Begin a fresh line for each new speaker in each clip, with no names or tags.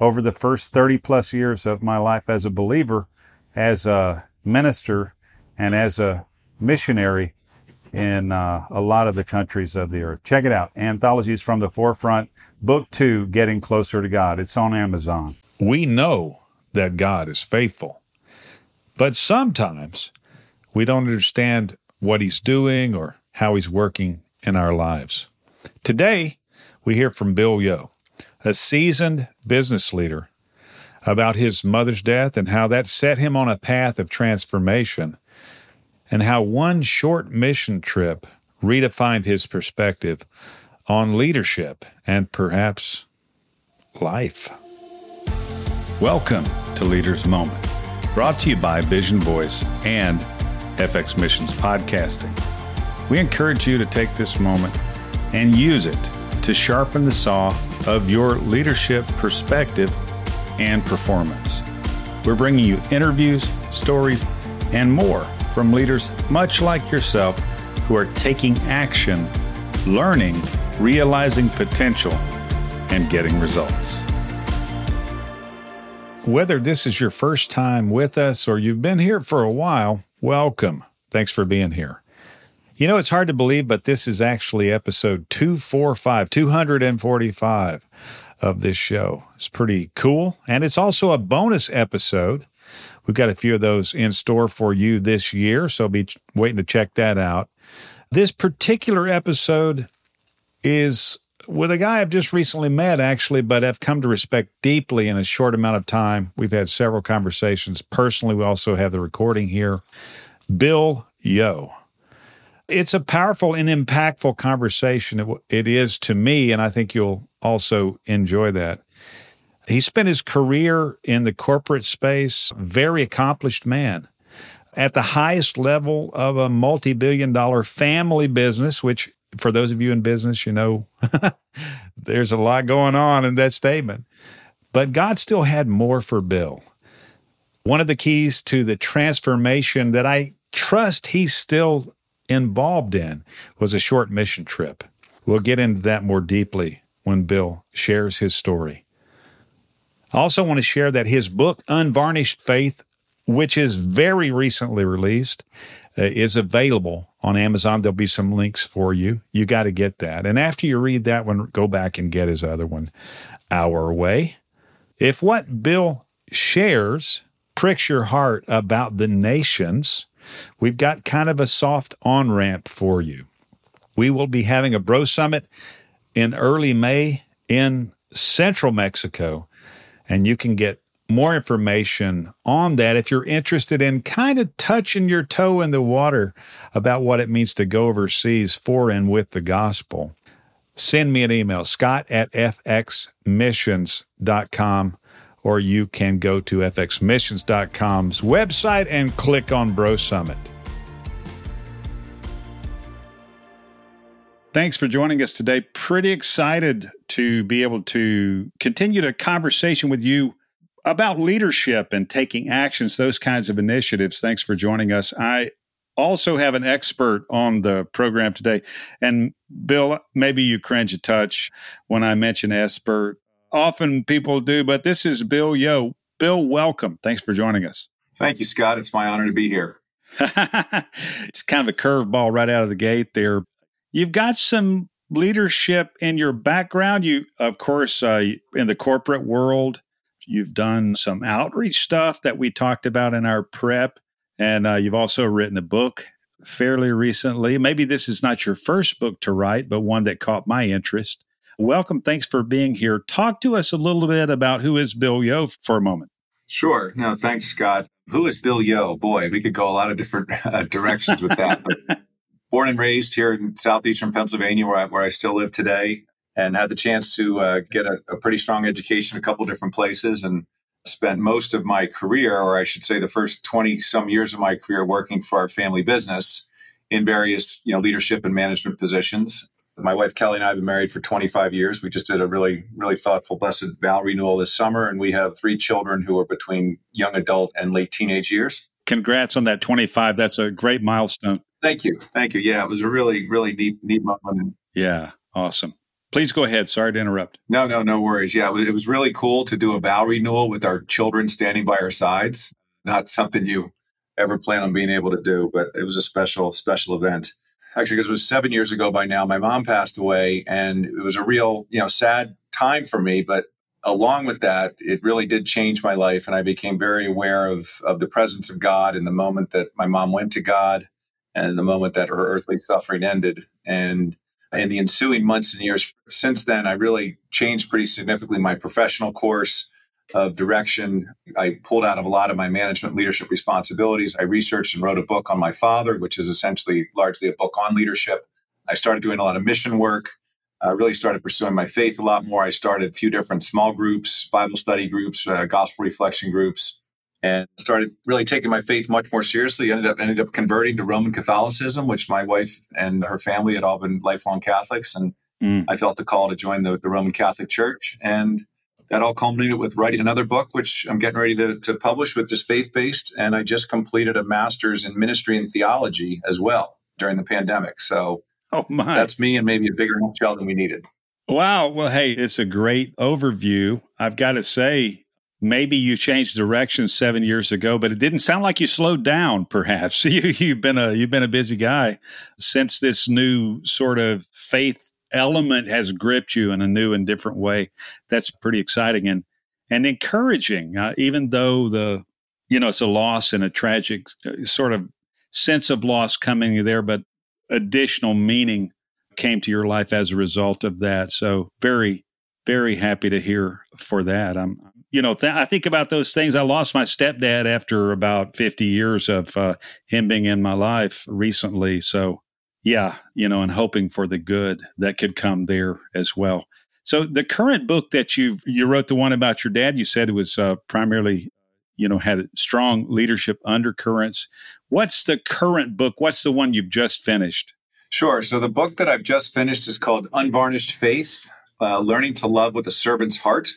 over the first 30 plus years of my life as a believer, as a minister, and as a missionary in uh, a lot of the countries of the earth. Check it out. Anthologies from the Forefront, Book Two Getting Closer to God. It's on Amazon.
We know that God is faithful, but sometimes we don't understand what He's doing or how He's working in our lives. Today, we hear from Bill Yoh, a seasoned business leader, about his mother's death and how that set him on a path of transformation and how one short mission trip redefined his perspective on leadership and perhaps life. Welcome to Leaders Moment, brought to you by Vision Voice and FX Missions Podcasting. We encourage you to take this moment and use it to sharpen the saw of your leadership perspective and performance. We're bringing you interviews, stories, and more from leaders much like yourself who are taking action, learning, realizing potential, and getting results. Whether this is your first time with us or you've been here for a while, welcome. Thanks for being here. You know, it's hard to believe, but this is actually episode 245, 245 of this show. It's pretty cool. And it's also a bonus episode We've got a few of those in store for you this year, so be waiting to check that out. This particular episode is with a guy I've just recently met, actually, but I've come to respect deeply in a short amount of time. We've had several conversations. Personally, we also have the recording here. Bill Yoh. It's a powerful and impactful conversation. It is to me, and I think you'll also enjoy that. He spent his career in the corporate space, very accomplished man. At the highest level of a multi billion dollar family business, which for those of you in business, you know, there's a lot going on in that statement. But God still had more for Bill. One of the keys to the transformation that I trust he's still involved in was a short mission trip. We'll get into that more deeply when Bill shares his story. I also want to share that his book, Unvarnished Faith, which is very recently released, uh, is available on Amazon. There'll be some links for you. You got to get that. And after you read that one, go back and get his other one our way. If what Bill shares pricks your heart about the nations, we've got kind of a soft on ramp for you. We will be having a Bro Summit in early May in central Mexico. And you can get more information on that if you're interested in kind of touching your toe in the water about what it means to go overseas for and with the gospel. Send me an email, scott at fxmissions.com, or you can go to fxmissions.com's website and click on Bro Summit. Thanks for joining us today. Pretty excited to be able to continue the conversation with you about leadership and taking actions, those kinds of initiatives. Thanks for joining us. I also have an expert on the program today. And Bill, maybe you cringe a touch when I mention expert. Often people do, but this is Bill Yoh. Bill, welcome. Thanks for joining us.
Thank you, Scott. It's my honor to be here.
it's kind of a curveball right out of the gate there. You've got some leadership in your background. You, of course, uh, in the corporate world, you've done some outreach stuff that we talked about in our prep. And uh, you've also written a book fairly recently. Maybe this is not your first book to write, but one that caught my interest. Welcome. Thanks for being here. Talk to us a little bit about who is Bill Yoh for a moment.
Sure. No, thanks, Scott. Who is Bill Yoh? Boy, we could go a lot of different uh, directions with that. But born and raised here in southeastern Pennsylvania, where I, where I still live today, and had the chance to uh, get a, a, pretty strong education a couple different places, and spent most of my career, or I should say the first 20 some years of my career working for our family business in various, you know, leadership and management positions. My wife Kelly and I have been married for 25 years. We just did a really, really thoughtful, blessed vow renewal this summer, and we have three children who are between young adult and late teenage years.
Congrats on that 25. That's a great milestone.
Thank you. Thank you. Yeah, it was a really, really neat, neat moment.
Yeah, awesome. Please go ahead. Sorry to interrupt.
No, no, no worries. Yeah, it was really cool to do a vow renewal with our children standing by our sides. Not something you ever plan on being able to do, but it was a special, special event actually because it was seven years ago by now my mom passed away and it was a real you know sad time for me but along with that it really did change my life and i became very aware of of the presence of god in the moment that my mom went to god and the moment that her earthly suffering ended. And in the ensuing months and years since then i really changed pretty significantly my professional course of direction. I pulled out of a lot of my management leadership responsibilities. I researched and wrote a book on my father, which is essentially largely a book on leadership. I started doing a lot of mission work. I really started pursuing my faith a lot more. I started a few different small groups, Bible study groups, uh, gospel reflection groups, and started really taking my faith much more seriously. Ended up ended up converting to Roman Catholicism, which my wife and her family had all been lifelong Catholics, and mm. I felt the call to join the, the Roman Catholic Church. And that all culminated with writing another book, which I'm getting ready to, to publish with just faith based. And I just completed a master's in ministry and theology as well during the pandemic. So
oh my.
that's me and maybe a bigger nutshell than we needed.
Wow. Well, hey, it's a great overview. I've got to say, maybe you changed direction seven years ago, but it didn't sound like you slowed down. Perhaps you, you've been a you've been a busy guy since this new sort of faith element has gripped you in a new and different way. That's pretty exciting and and encouraging. Uh, even though the you know it's a loss and a tragic uh, sort of sense of loss coming there, but additional meaning came to your life as a result of that. So very very happy to hear for that. I'm you know, th- I think about those things. I lost my stepdad after about 50 years of uh, him being in my life recently. So yeah, you know, and hoping for the good that could come there as well. So the current book that you you wrote, the one about your dad, you said it was uh, primarily, you know, had strong leadership undercurrents. What's the current book? What's the one you've just finished?
Sure. So the book that I've just finished is called Unvarnished Faith: uh, Learning to Love with a Servant's Heart.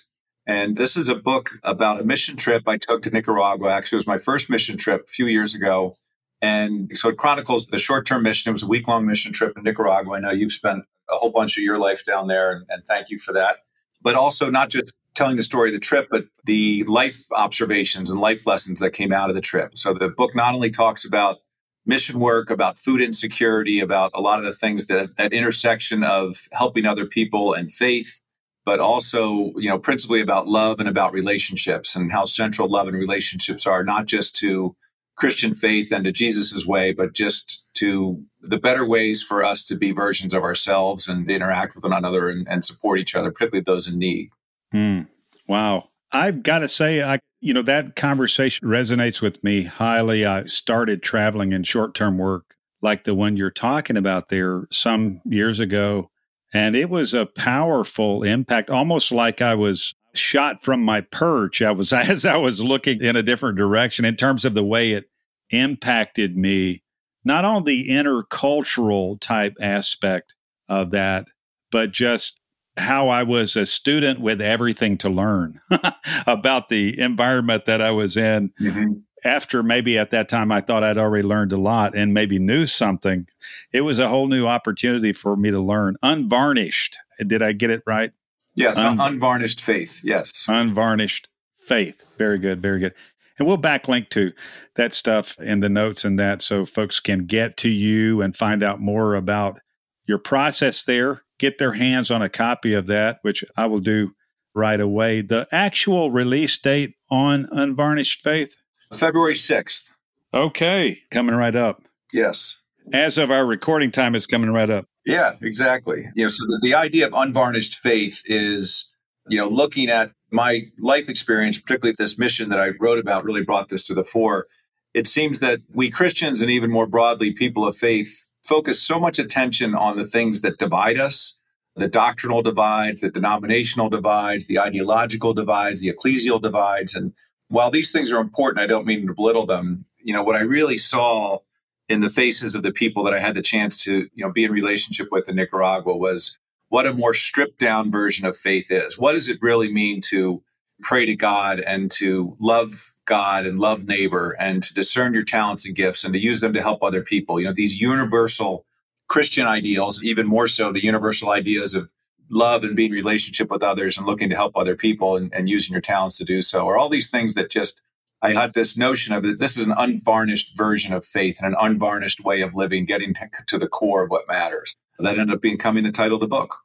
And this is a book about a mission trip I took to Nicaragua. Actually, it was my first mission trip a few years ago. And so it chronicles the short term mission. It was a week long mission trip in Nicaragua. I know you've spent a whole bunch of your life down there, and, and thank you for that. But also, not just telling the story of the trip, but the life observations and life lessons that came out of the trip. So the book not only talks about mission work, about food insecurity, about a lot of the things that that intersection of helping other people and faith, but also, you know, principally about love and about relationships and how central love and relationships are, not just to Christian faith and to Jesus's way, but just to the better ways for us to be versions of ourselves and interact with one another and, and support each other, particularly those in need.
Mm. Wow. I've got to say, I you know that conversation resonates with me highly. I started traveling in short term work like the one you're talking about there some years ago, and it was a powerful impact, almost like I was shot from my perch. I was as I was looking in a different direction in terms of the way it impacted me, not on the intercultural type aspect of that, but just how I was a student with everything to learn about the environment that I was in. Mm-hmm. After maybe at that time I thought I'd already learned a lot and maybe knew something, it was a whole new opportunity for me to learn. Unvarnished. Did I get it right?
Yes, Un- unvarnished faith. Yes.
Unvarnished faith. Very good. Very good. And we'll backlink to that stuff in the notes and that so folks can get to you and find out more about your process there, get their hands on a copy of that, which I will do right away. The actual release date on Unvarnished Faith?
February 6th.
Okay, coming right up.
Yes.
As of our recording time, it's coming right up.
Yeah, exactly. You know, so the, the idea of unvarnished faith is, you know, looking at my life experience, particularly this mission that I wrote about, really brought this to the fore. It seems that we Christians and even more broadly, people of faith, focus so much attention on the things that divide us, the doctrinal divides, the denominational divides, the ideological divides, the ecclesial divides. And while these things are important, I don't mean to belittle them. You know, what I really saw in the faces of the people that I had the chance to, you know, be in relationship with in Nicaragua was what a more stripped down version of faith is. What does it really mean to pray to God and to love God and love neighbor and to discern your talents and gifts and to use them to help other people? You know, these universal Christian ideals, even more so the universal ideas of love and being in relationship with others and looking to help other people and, and using your talents to do so, are all these things that just I had this notion of that this is an unvarnished version of faith and an unvarnished way of living, getting to the core of what matters. That ended up becoming the title of the book.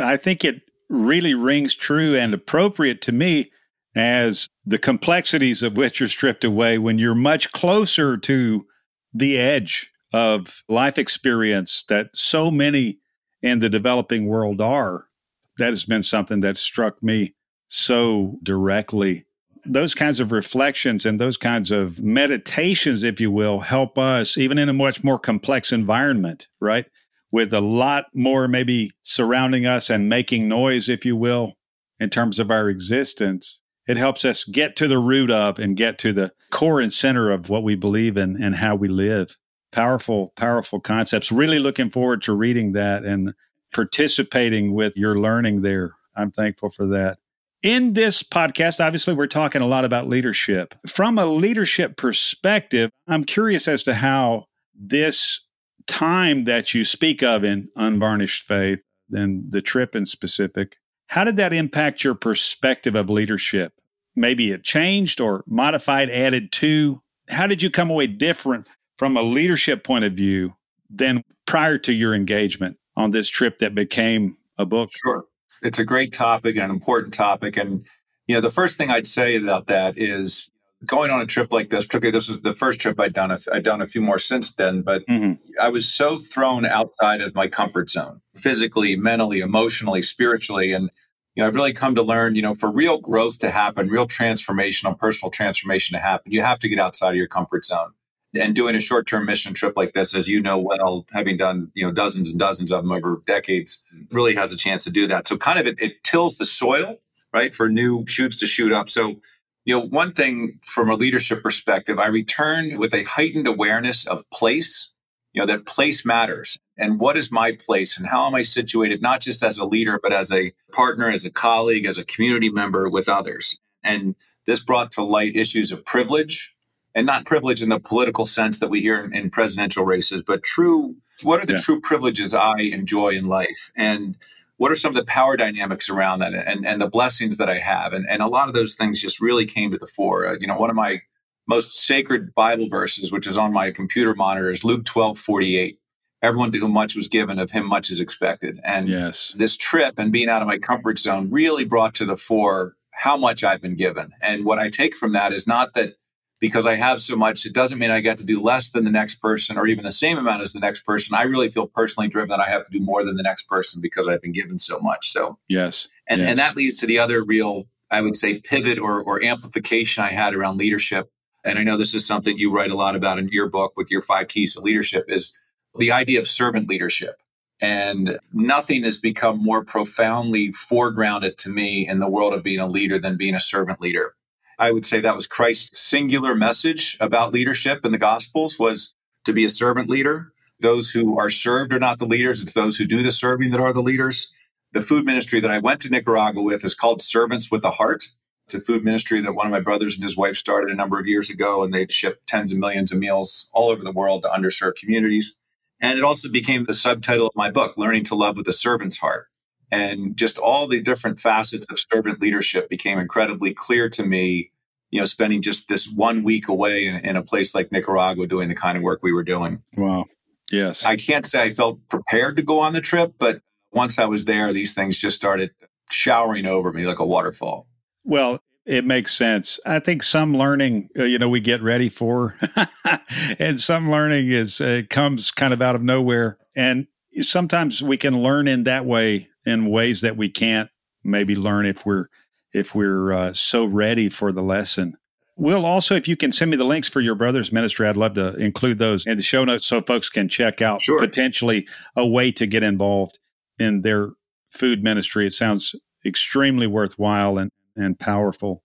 I think it really rings true and appropriate to me as the complexities of which are stripped away when you're much closer to the edge of life experience that so many in the developing world are. That has been something that struck me so directly. Those kinds of reflections and those kinds of meditations, if you will, help us even in a much more complex environment, right? With a lot more maybe surrounding us and making noise, if you will, in terms of our existence. It helps us get to the root of and get to the core and center of what we believe in and how we live powerful, powerful concepts. Really looking forward to reading that and participating with your learning there. I'm thankful for that. In this podcast, obviously, we're talking a lot about leadership. From a leadership perspective, I'm curious as to how this time that you speak of in Unvarnished Faith and the trip in specific, how did that impact your perspective of leadership? Maybe it changed or modified, added to. How did you come away different from a leadership point of view than prior to your engagement on this trip that became a book?
Sure. It's a great topic an important topic. And, you know, the first thing I'd say about that is going on a trip like this, particularly this was the first trip I'd done. I'd done a few more since then, but mm-hmm. I was so thrown outside of my comfort zone, physically, mentally, emotionally, spiritually. And, you know, I've really come to learn, you know, for real growth to happen, real transformational, personal transformation to happen, you have to get outside of your comfort zone and doing a short-term mission trip like this as you know well having done you know dozens and dozens of them over decades really has a chance to do that so kind of it, it tills the soil right for new shoots to shoot up so you know one thing from a leadership perspective i returned with a heightened awareness of place you know that place matters and what is my place and how am i situated not just as a leader but as a partner as a colleague as a community member with others and this brought to light issues of privilege and not privilege in the political sense that we hear in, in presidential races, but true. What are the yeah. true privileges I enjoy in life, and what are some of the power dynamics around that, and and the blessings that I have, and and a lot of those things just really came to the fore. Uh, you know, one of my most sacred Bible verses, which is on my computer monitor, is Luke twelve forty eight. Everyone to whom much was given, of him much is expected. And
yes.
this trip and being out of my comfort zone really brought to the fore how much I've been given. And what I take from that is not that because I have so much, it doesn't mean I get to do less than the next person or even the same amount as the next person. I really feel personally driven that I have to do more than the next person because I've been given so much. So,
yes.
And,
yes.
and that leads to the other real, I would say, pivot or, or amplification I had around leadership. And I know this is something you write a lot about in your book with your five keys to leadership is the idea of servant leadership. And nothing has become more profoundly foregrounded to me in the world of being a leader than being a servant leader. I would say that was Christ's singular message about leadership in the Gospels was to be a servant leader. Those who are served are not the leaders, it's those who do the serving that are the leaders. The food ministry that I went to Nicaragua with is called Servants with a Heart. It's a food ministry that one of my brothers and his wife started a number of years ago, and they ship tens of millions of meals all over the world to underserved communities. And it also became the subtitle of my book, Learning to Love with a Servant's Heart. And just all the different facets of servant leadership became incredibly clear to me you know, spending just this one week away in, in, a place like Nicaragua doing the kind of work we were doing.
Wow. Yes.
I can't say I felt prepared to go on the trip, but once I was there, these things just started showering over me like a waterfall.
Well, it makes sense. I think some learning, uh, you know, we get ready for, and some learning is uh, comes kind of out of nowhere. And sometimes we can learn in that way in ways that we can't maybe learn if we're if we're uh, so ready for the lesson. Will also, if you can send me the links for your brother's ministry, I'd love to include those in the show notes so folks can check out
sure.
potentially a way to get involved in their food ministry. It sounds extremely worthwhile and, and powerful.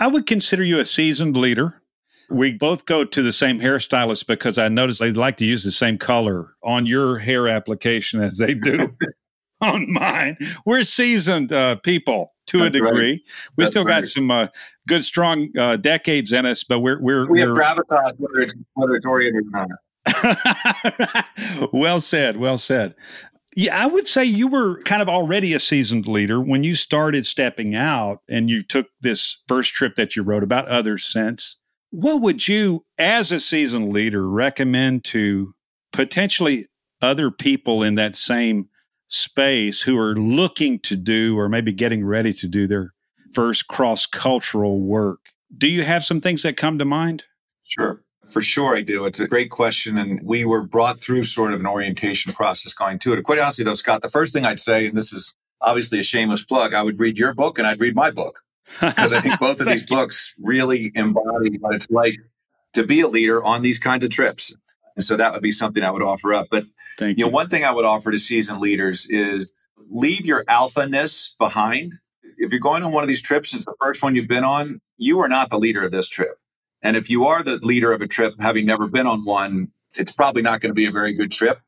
I would consider you a seasoned leader. We both go to the same hairstylist because I noticed they like to use the same color on your hair application as they do on mine. We're seasoned uh, people to That's a degree. Right. We That's still got some uh, good, strong uh, decades in us, but we're we're
we
have
gravitas whether it's whether it's oriented or not.
well said. Well said. Yeah, I would say you were kind of already a seasoned leader when you started stepping out and you took this first trip that you wrote about others since. What would you, as a seasoned leader, recommend to potentially other people in that same space who are looking to do or maybe getting ready to do their first cross cultural work? Do you have some things that come to mind?
Sure. For sure, I do. It's a great question. And we were brought through sort of an orientation process going to it. Quite honestly, though, Scott, the first thing I'd say, and this is obviously a shameless plug, I would read your book and I'd read my book. Because I think both of these you. books really embody what it's like to be a leader on these kinds of trips. And so that would be something I would offer up. But Thank you know, one thing I would offer to seasoned leaders is leave your alphaness behind. If you're going on one of these trips, it's the first one you've been on, you are not the leader of this trip. And if you are the leader of a trip, having never been on one, it's probably not going to be a very good trip.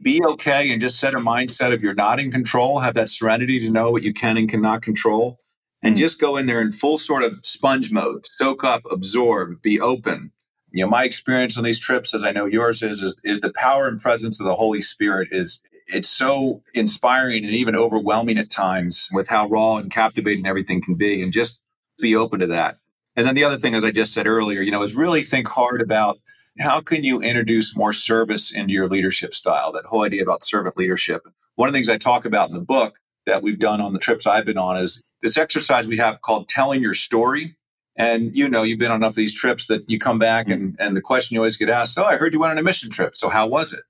Be okay and just set a mindset of you're not in control, have that serenity to know what you can and cannot control, and mm. just go in there in full sort of sponge mode, soak up, absorb, be open. You know, my experience on these trips, as I know yours is, is, is the power and presence of the Holy Spirit is it's so inspiring and even overwhelming at times with how raw and captivating everything can be. And just be open to that. And then the other thing, as I just said earlier, you know, is really think hard about how can you introduce more service into your leadership style, that whole idea about servant leadership. One of the things I talk about in the book that we've done on the trips I've been on is this exercise we have called telling your story. And you know, you've been on enough of these trips that you come back and, mm-hmm. and the question you always get asked, Oh, I heard you went on a mission trip. So how was it?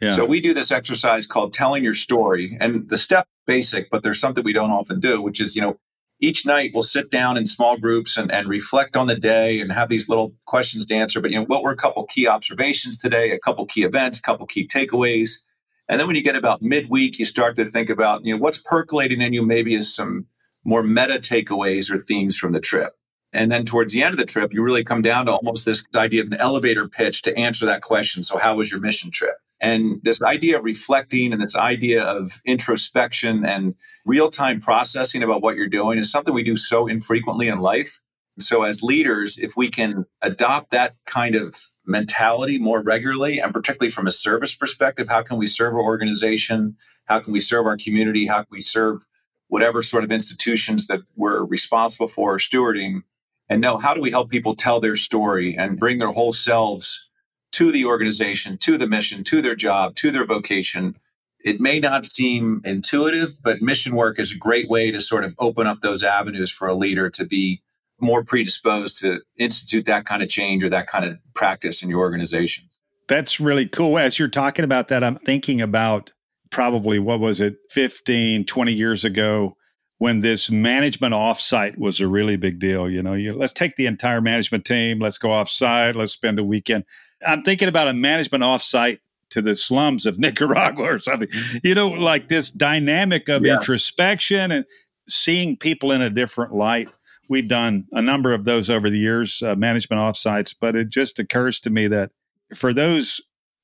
Yeah. So we do this exercise called telling your story. And the step basic, but there's something we don't often do, which is, you know, each night we'll sit down in small groups and, and reflect on the day and have these little questions to answer. But you know, what were a couple key observations today, a couple key events, a couple key takeaways. And then when you get about midweek, you start to think about, you know, what's percolating in you maybe is some more meta takeaways or themes from the trip. And then towards the end of the trip, you really come down to almost this idea of an elevator pitch to answer that question. So how was your mission trip? And this idea of reflecting and this idea of introspection and real time processing about what you're doing is something we do so infrequently in life. So, as leaders, if we can adopt that kind of mentality more regularly, and particularly from a service perspective, how can we serve our organization? How can we serve our community? How can we serve whatever sort of institutions that we're responsible for stewarding? And know how do we help people tell their story and bring their whole selves to the organization, to the mission, to their job, to their vocation. It may not seem intuitive, but mission work is a great way to sort of open up those avenues for a leader to be more predisposed to institute that kind of change or that kind of practice in your organizations.
That's really cool. As you're talking about that, I'm thinking about probably what was it, 15, 20 years ago when this management offsite was a really big deal. You know, you, let's take the entire management team, let's go offsite, let's spend a weekend. I'm thinking about a management offsite to the slums of Nicaragua or something. You know, like this dynamic of introspection and seeing people in a different light. We've done a number of those over the years, uh, management offsites, but it just occurs to me that for those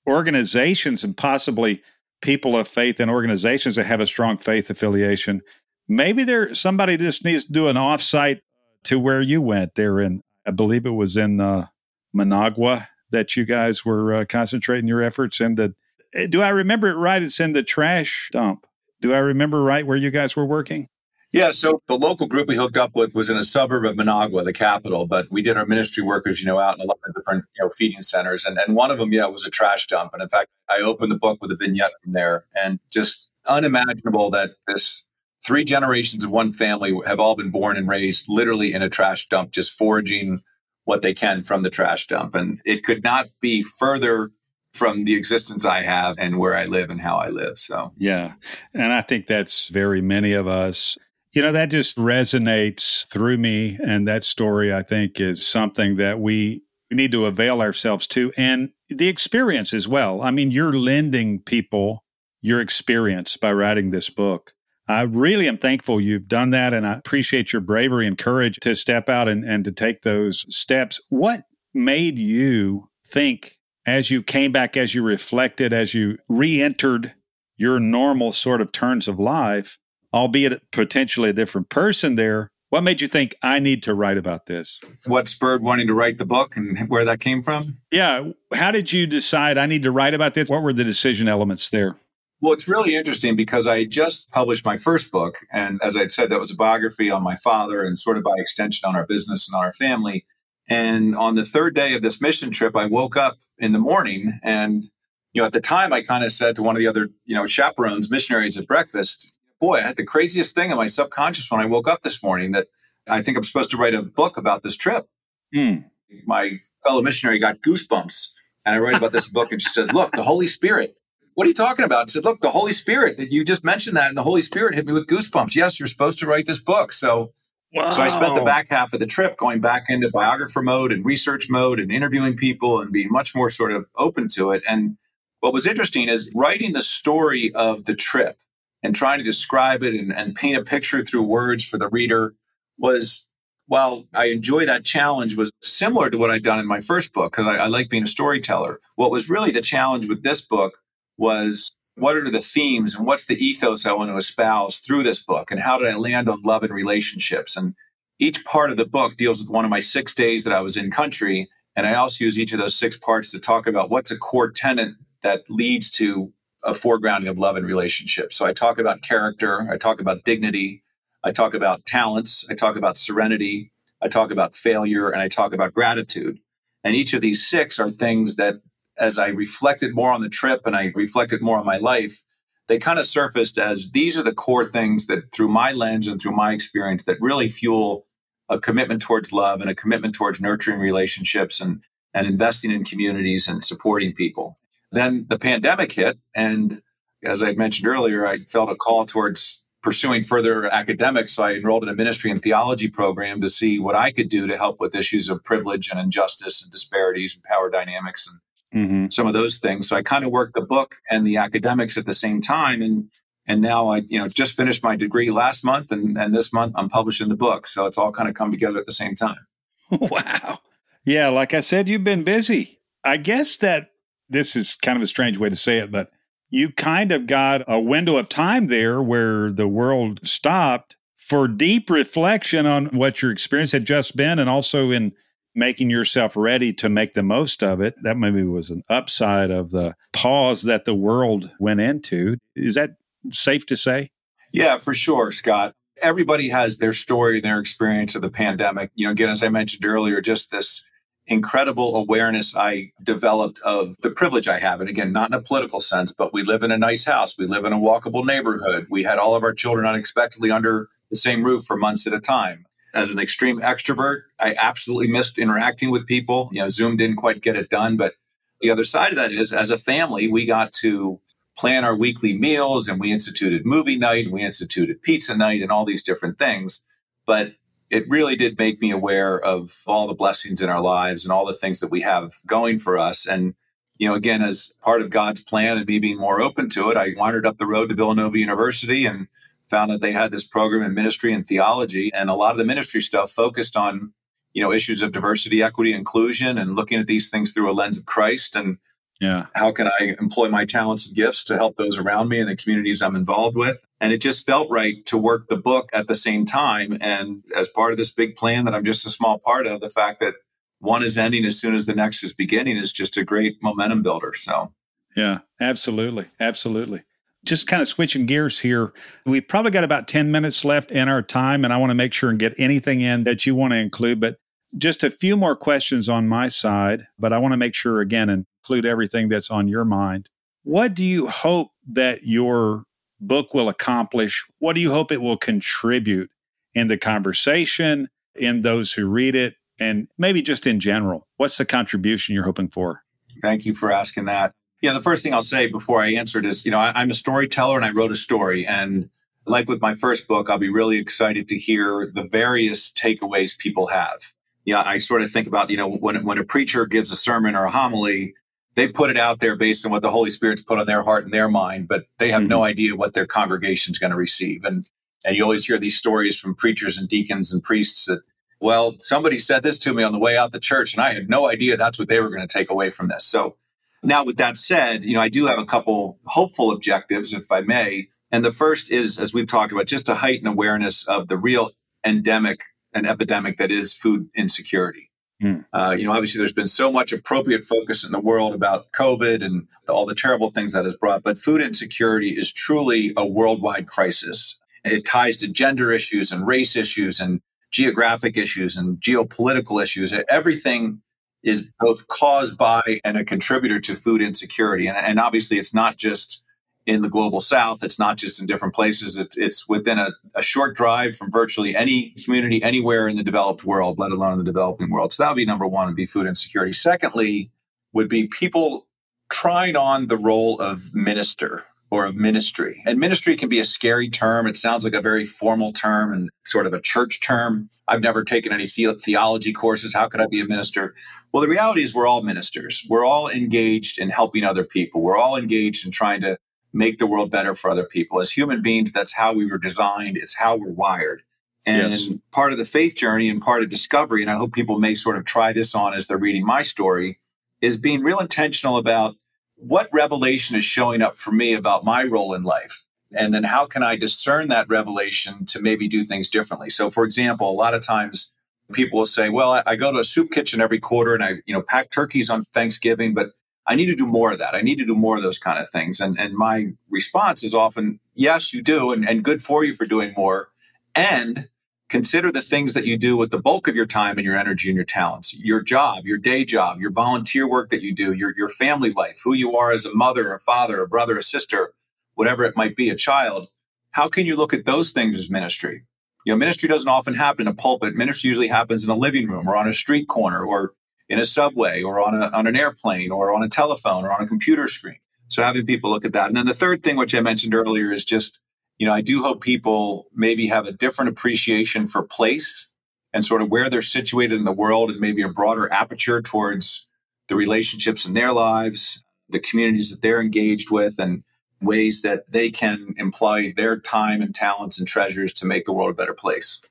organizations and possibly people of faith and organizations that have a strong faith affiliation, maybe there somebody just needs to do an offsite to where you went there in, I believe it was in uh, Managua that you guys were uh, concentrating your efforts in the eh, do I remember it right? It's in the trash dump. Do I remember right where you guys were working?
Yeah, so the local group we hooked up with was in a suburb of Managua, the capital, but we did our ministry workers, you know, out in a lot of different, you know, feeding centers. And, and one of them, yeah, was a trash dump. And in fact, I opened the book with a vignette from there and just unimaginable that this three generations of one family have all been born and raised literally in a trash dump, just foraging what they can from the trash dump. And it could not be further from the existence I have and where I live and how I live. So,
yeah. And I think that's very many of us. You know, that just resonates through me. And that story, I think, is something that we need to avail ourselves to and the experience as well. I mean, you're lending people your experience by writing this book. I really am thankful you've done that. And I appreciate your bravery and courage to step out and, and to take those steps. What made you think as you came back, as you reflected, as you re entered your normal sort of turns of life, albeit potentially a different person there? What made you think I need to write about this?
What spurred wanting to write the book and where that came from?
Yeah. How did you decide I need to write about this? What were the decision elements there?
Well, it's really interesting because I just published my first book. And as I'd said, that was a biography on my father and sort of by extension on our business and on our family. And on the third day of this mission trip, I woke up in the morning and, you know, at the time I kind of said to one of the other, you know, chaperones, missionaries at breakfast, boy, I had the craziest thing in my subconscious when I woke up this morning that I think I'm supposed to write a book about this trip.
Mm.
My fellow missionary got goosebumps. And I write about this book and she said, look, the Holy Spirit what are you talking about? I said, look, the Holy Spirit that you just mentioned that, and the Holy Spirit hit me with goosebumps. Yes, you're supposed to write this book. So, wow. so I spent the back half of the trip going back into biographer mode and research mode and interviewing people and being much more sort of open to it. And what was interesting is writing the story of the trip and trying to describe it and, and paint a picture through words for the reader was while I enjoy that challenge, was similar to what I'd done in my first book because I, I like being a storyteller. What was really the challenge with this book was what are the themes and what's the ethos I want to espouse through this book and how did I land on love and relationships and each part of the book deals with one of my six days that I was in country and I also use each of those six parts to talk about what's a core tenet that leads to a foregrounding of love and relationships. So I talk about character, I talk about dignity, I talk about talents, I talk about serenity, I talk about failure, and I talk about gratitude. And each of these six are things that as I reflected more on the trip and I reflected more on my life, they kind of surfaced as these are the core things that through my lens and through my experience that really fuel a commitment towards love and a commitment towards nurturing relationships and and investing in communities and supporting people. Then the pandemic hit and as I mentioned earlier, I felt a call towards pursuing further academics. So I enrolled in a ministry and theology program to see what I could do to help with issues of privilege and injustice and disparities and power dynamics. And mm-hmm. some of those things. So I kind of worked the book and the academics at the same time. And and now I, you know, just finished my degree last month and, and this month I'm publishing the book. So it's all kind of come together at the same time.
wow. Yeah, like I said, you've been busy. I guess that this is kind of a strange way to say it, but you kind of got a window of time there where the world stopped for deep reflection on what your experience had just been and also in making yourself ready to make the most of it. That maybe was an upside of the pause that the world went into. Is that safe to say?
Yeah, for sure, Scott. Everybody has their story and their experience of the pandemic. You know, again, as I mentioned earlier, just this incredible awareness I developed of the privilege I have. And again, not in a political sense, but we live in a nice house. We live in a walkable neighborhood. We had all of our children unexpectedly under the same roof for months at a time as an extreme extrovert, I absolutely missed interacting with people. You know, Zoom didn't quite get it done. But the other side of that is, as a family, we got to plan our weekly meals and we instituted movie night and we instituted pizza night and all these different things. But it really did make me aware of all the blessings in our lives and all the things that we have going for us. And, you know, again, as part of God's plan and me being more open to it, I wandered up the road to Villanova University and found that they had this program in ministry and theology, and a lot of the ministry stuff focused on you know issues of diversity, equity, inclusion, and looking at these things through a lens of Christ and
yeah.
How can I employ my talents and gifts to help those around me and the communities I'm involved with? And it just felt right to work the book at the same time. And as part of this big plan that I'm just a small part of, the fact that one is ending as soon as the next is beginning is just a great momentum builder. So,
yeah, absolutely. Absolutely just kind of switching gears here. We've probably got about 10 minutes left in our time, and I want to make sure and get anything in that you want to include. But just a few more questions on my side, but I want to make sure, again, and include everything that's on your mind. What do you hope that your book will accomplish? What do you hope it will contribute in the conversation, in those who read it, and maybe just in general? What's the contribution you're hoping for?
Thank you for asking that. Yeah, the first thing I'll say before I answer it is, you know, I, I'm a storyteller and I wrote a story. And like with my first book, I'll be really excited to hear the various takeaways people have. Yeah, I sort of think about, you know, when when a preacher gives a sermon or a homily, they put it out there based on what the Holy Spirit's put on their heart and their mind, but they have mm-hmm. no idea what their congregation's going to receive. And and you always hear these stories from preachers and deacons and priests that, well, somebody said this to me on the way out the church, and I had no idea that's what they were going to take away from this. So now, with that said, you know, I do have a couple hopeful objectives, if I may. And the first is, as we've talked about, just to heighten awareness of the real endemic and epidemic that is food insecurity. Mm. Uh, you know, obviously, there's been so much appropriate focus in the world about COVID and all the terrible things that has brought, but food insecurity is truly a worldwide crisis. It ties to gender issues and race issues and geographic issues and geopolitical issues. Everything is both caused by and a contributor to food insecurity. And, and obviously, it's not just in the global south. It's not just in different places. It's, it's within a, a, short drive from virtually any community anywhere in the developed world, let alone the developing world. So that would be number one, would be food insecurity. Secondly, would be people trying on the role of minister or of ministry. And ministry can be a scary term. It sounds like a very formal term and sort of a church term. I've never taken any the- theology courses. How could I be a minister? Well, the reality is we're all ministers. We're all engaged in helping other people. We're all engaged in trying to make the world better for other people. As human beings, that's how we were designed, it's how we're wired. And yes. part of the faith journey and part of discovery, and I hope people may sort of try this on as they're reading my story, is being real intentional about what revelation is showing up for me about my role in life. And then how can I discern that revelation to maybe do things differently? So, for example, a lot of times people will say, well, I, I go to a soup kitchen every quarter and I, you know, pack turkeys on Thanksgiving, but I need to do more of that. I need to do more of those kind of things. And, and my response is often, yes, you do, and, and good for you for doing more. And consider the things that you do with the bulk of your time and your energy and your talents your job your day job your volunteer work that you do your, your family life who you are as a mother a father a brother a sister whatever it might be a child how can you look at those things as ministry you know ministry doesn't often happen in a pulpit ministry usually happens in a living room or on a street corner or in a subway or on, a, on an airplane or on a telephone or on a computer screen. So having people look at that. And then the third thing, which I mentioned earlier, is just, you know, I do hope people maybe have a different appreciation for place and sort of where they're situated in the world and maybe a broader aperture towards the relationships in their lives, the communities that they're engaged with, and ways that they can employ their time and talents and treasures to make the world a better place.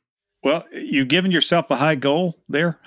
Well, you've given yourself a high goal there.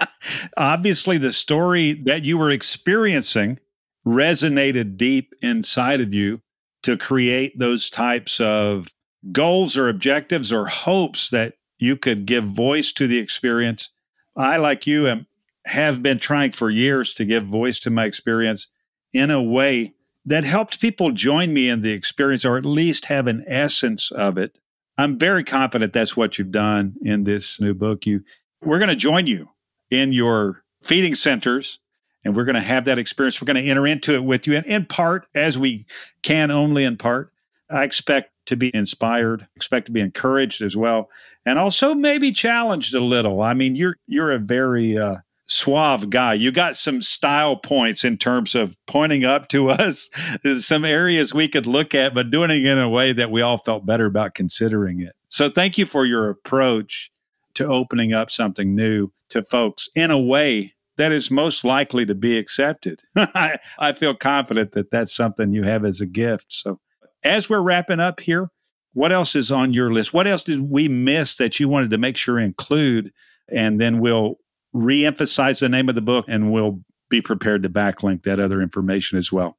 Obviously, the story that you were experiencing resonated deep inside of you to create those types of goals or objectives or hopes that you could give voice to the experience. I, like you, am, have been trying for years to give voice to my experience in a way that helped people join me in the experience or at least have an essence of it I'm very confident that's what you've done in this new book. You, we're going to join you in your feeding centers, and we're going to have that experience. We're going to enter into it with you, and in part, as we can, only in part. I expect to be inspired, expect to be encouraged as well, and also maybe challenged a little. I mean, you're you're a very uh, suave guy. You got some style points in terms of pointing up to us some areas we could look at, but doing it in a way that we all felt better about considering it. So thank you for your approach to opening up something new to folks in a way that is most likely to be accepted. I, I feel confident that that's something you have as a gift. So as we're wrapping up here, what else is on your list? What else did we miss that you wanted to make sure include? And then we'll re-emphasize the name of the book and we'll be prepared to backlink that other information as well.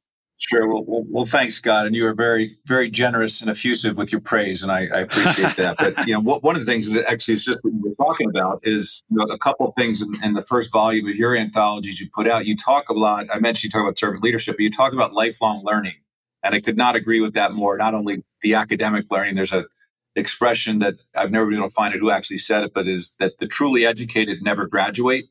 Sure. Well, well, well, thanks, Scott, And you are very, very generous and effusive with your praise, and I, I appreciate that. but you know, what, one of the things that actually is just what we are talking about is you know, a couple of things in, in, the first volume of your anthologies you put out. You talk a lot. I mentioned you talk about servant leadership, but you talk about lifelong learning, and I could not agree with that more. Not only the academic learning, there's a expression that I've never been able to find it who actually said it, but is that the truly educated never graduate.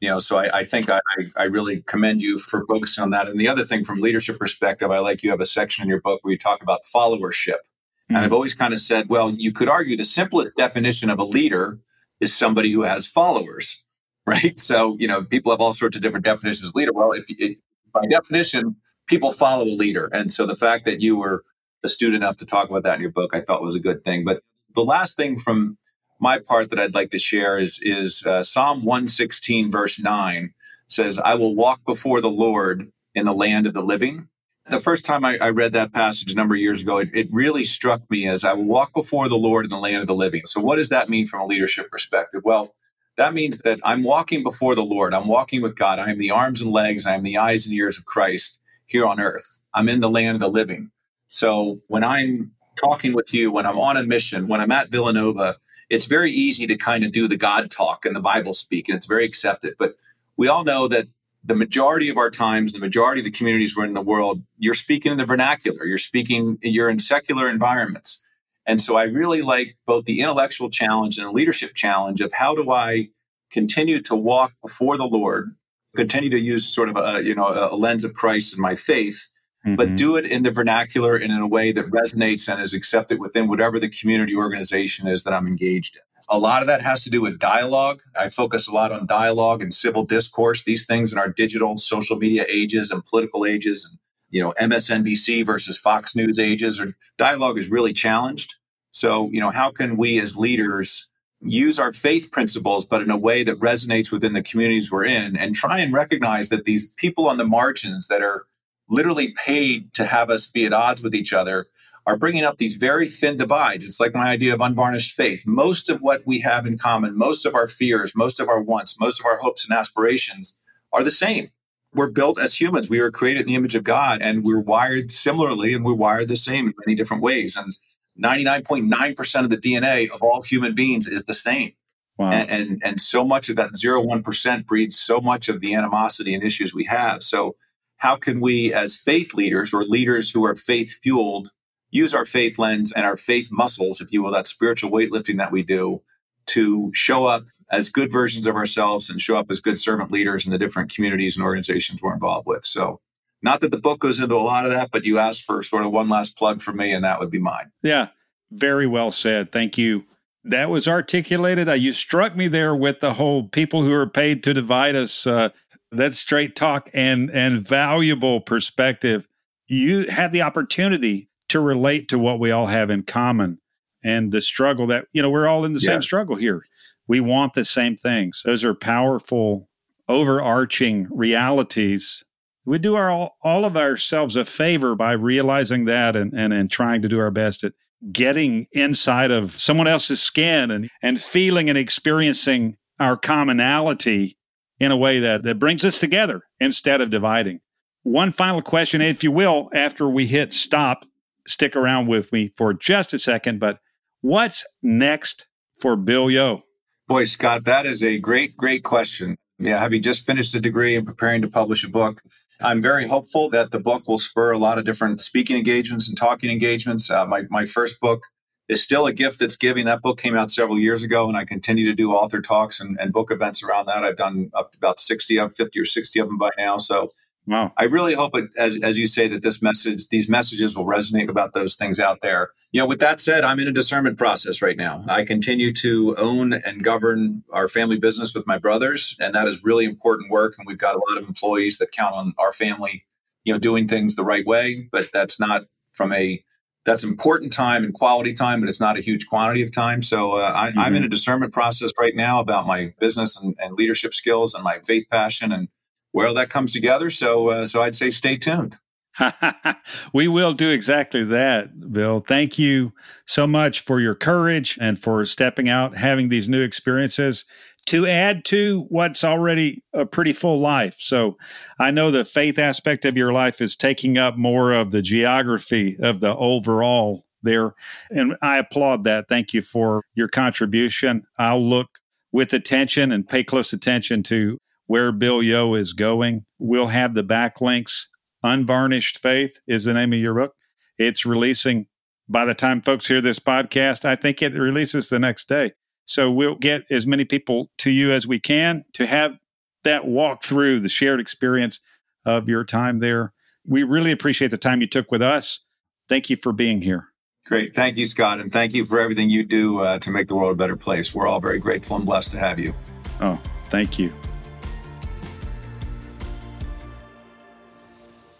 You know, so I, I think I, I really commend you for focusing on that. And the other thing from leadership perspective, I like you have a section in your book where you talk about followership. Mm-hmm. And I've always kind of said, well, you could argue the simplest definition of a leader is somebody who has followers, right? So, you know, people have all sorts of different definitions of leader. Well, if, if by definition, people follow a leader. And so the fact that you were astute enough to talk about that in your book, I thought was a good thing. But the last thing from my part that I'd like to share is is uh, Psalm 116 verse 9 says, "I will walk before the Lord in the land of the living. The first time I, I read that passage a number of years ago, it, it really struck me as I will walk before the Lord in the land of the living. So, what does that mean from a leadership perspective? Well, that means that I'm walking before the Lord. I'm walking with God. I am the arms and legs. I am the eyes and ears of Christ here on earth. I'm in the land of the living. So when I'm talking with you, when I'm on a mission, when I'm at Villanova, it's very easy to kind of do the God talk and the Bible speak, and it's very accepted. But we all know that the majority of our times, the majority of the communities we're in the world, you're speaking in the vernacular, you're speaking, you're in secular environments. And so I really like both the intellectual challenge and the leadership challenge of how do I continue to walk before the Lord, continue to use sort of a, you know, a lens of Christ in my faith, mm-hmm. but do it in the vernacular and in a way that resonates and is accepted within whatever the community organization is that I'm engaged in. A lot of that has to do with dialogue. I focus a lot on dialogue and civil discourse, these things in our digital social media ages and political ages and you know MSNBC versus Fox News ages or dialogue is really challenged. So, you know, how can we as leaders use our faith principles but in a way that resonates within the communities we're in and try and recognize that these people on the margins that are literally paid to have us be at odds with each other are bringing up these very thin divides. It's like my idea of unvarnished faith. Most of what we have in common, most of our fears, most of our wants, most of our hopes and aspirations are the same. We're built as humans. We were created in the image of God and we're wired similarly and we're wired the same in many different ways. And 99.9% of the DNA of all human beings is the same. Wow. And, and, and so much of that zero one percent breeds so much of the animosity and issues we have. So how can we as faith leaders or leaders who are faith fueled use our faith lens and our faith muscles, if you will, that spiritual weightlifting that we do to show up as good versions of ourselves and show up as good servant leaders in the different communities and organizations we're involved with. So, not that the book goes into a lot of that, but you asked for sort of one last plug for me, and that would be mine.
Yeah, very well said. Thank you. That was articulated. Uh, you struck me there with the whole people who are paid to divide us. Uh, that's straight talk and and valuable perspective. You have the opportunity to relate to what we all have in common and the struggle that, you know, we're all in the yeah. same struggle here. We want the same things. Those are powerful, overarching realities. We do our all, all of ourselves a favor by realizing that and, and, and trying to do our best at getting inside of someone else's skin and, and feeling and experiencing our commonality in a way that, that brings us together instead of dividing. One final question, if you will, after we hit stop stick around with me for just a second, but what's next for Bill Yoh?
Boy, Scott, that is a great, great question. Yeah, having just finished a degree and preparing to publish a book, I'm very hopeful that the book will spur a lot of different speaking engagements and talking engagements. Uh, my, my first book is still a gift that's giving. That book came out several years ago, and I continue to do author talks and, and book events around that. I've done up to about 60 of 50 or 60 of them by now. So Wow. I really hope it, as, as you say, that this message, these messages will resonate about those things out there. You know, with that said, I'm in a discernment process right now. I continue to own and govern our family business with my brothers, and that is really important work. And we've got a lot of employees that count on our family, you know, doing things the right way. But that's not from a that's important time and quality time, but it's not a huge quantity of time. So uh, I, am in a mm-hmm. discernment process right now about my business and, and leadership skills and my faith passion and where that comes together. So, uh, so I'd say stay tuned.
we will do exactly that, Bill. Thank you so much for your courage and for stepping out, having these new experiences to add to what's already a pretty full life. So I know the faith aspect of your life is taking up more of the geography of the overall there. And I applaud that. Thank you for your contribution. I'll look with attention and pay close attention to where Bill Yoh is going. We'll have the backlinks. Unvarnished Faith is the name of your book. It's releasing by the time folks hear this podcast. I think it releases the next day. So we'll get as many people to you as we can to have that walk through the shared experience of your time there. We really appreciate the time you took with us. Thank you for being here.
Great. Thank you, Scott. And thank you for everything you do uh, to make the world a better place. We're all very grateful and blessed to have you.
Oh, thank you.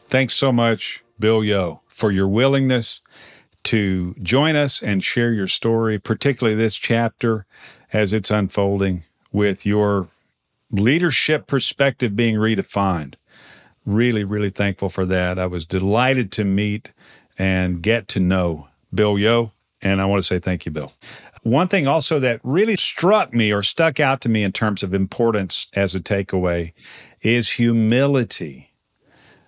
Thanks so much, Bill Yoh, for your willingness to join us and share your story, particularly this chapter as it's unfolding with your leadership perspective being redefined. really, really thankful for that. I was delighted to meet and get to know Bill Yoh. And I want to say thank you, Bill. One thing also that really struck me or stuck out to me in terms of importance as a takeaway is humility.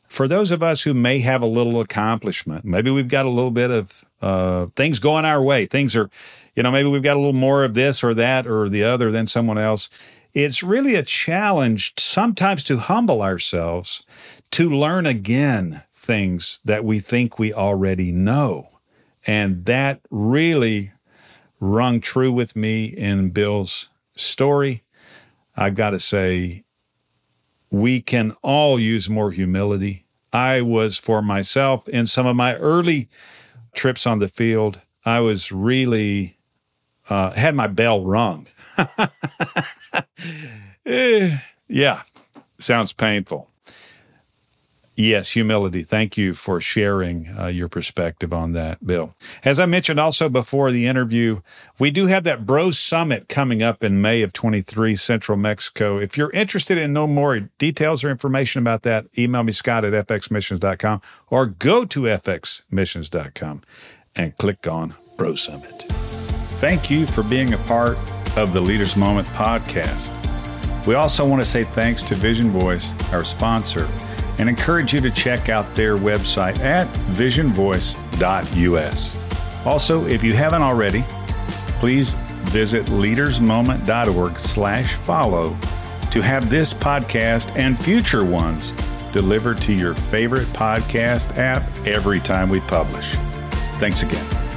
For those of us who may have a little accomplishment, maybe we've got a little bit of uh, things going our way, things are, you know, maybe we've got a little more of this or that or the other than someone else. It's really a challenge sometimes to humble ourselves to learn again things that we think we already know. And that really rung true with me in Bill's story. I've got to say, we can all use more humility. I was for myself in some of my early trips on the field, I was really uh, had my bell rung. eh, yeah, sounds painful. Yes, humility. Thank you for sharing uh, your perspective on that, Bill. As I mentioned also before the interview, we do have that Bro Summit coming up in May of 23, Central Mexico. If you're interested in know more details or information about that, email me, Scott at fxmissions.com or go to fxmissions.com and click on Bro Summit. Thank you for being a part of the Leaders Moment podcast. We also want to say thanks to Vision Voice, our sponsor and encourage you to check out their website at visionvoice.us. Also, if you haven't already, please visit leadersmoment.org slash follow to have this podcast and future ones delivered to your favorite podcast app every time we publish. Thanks again.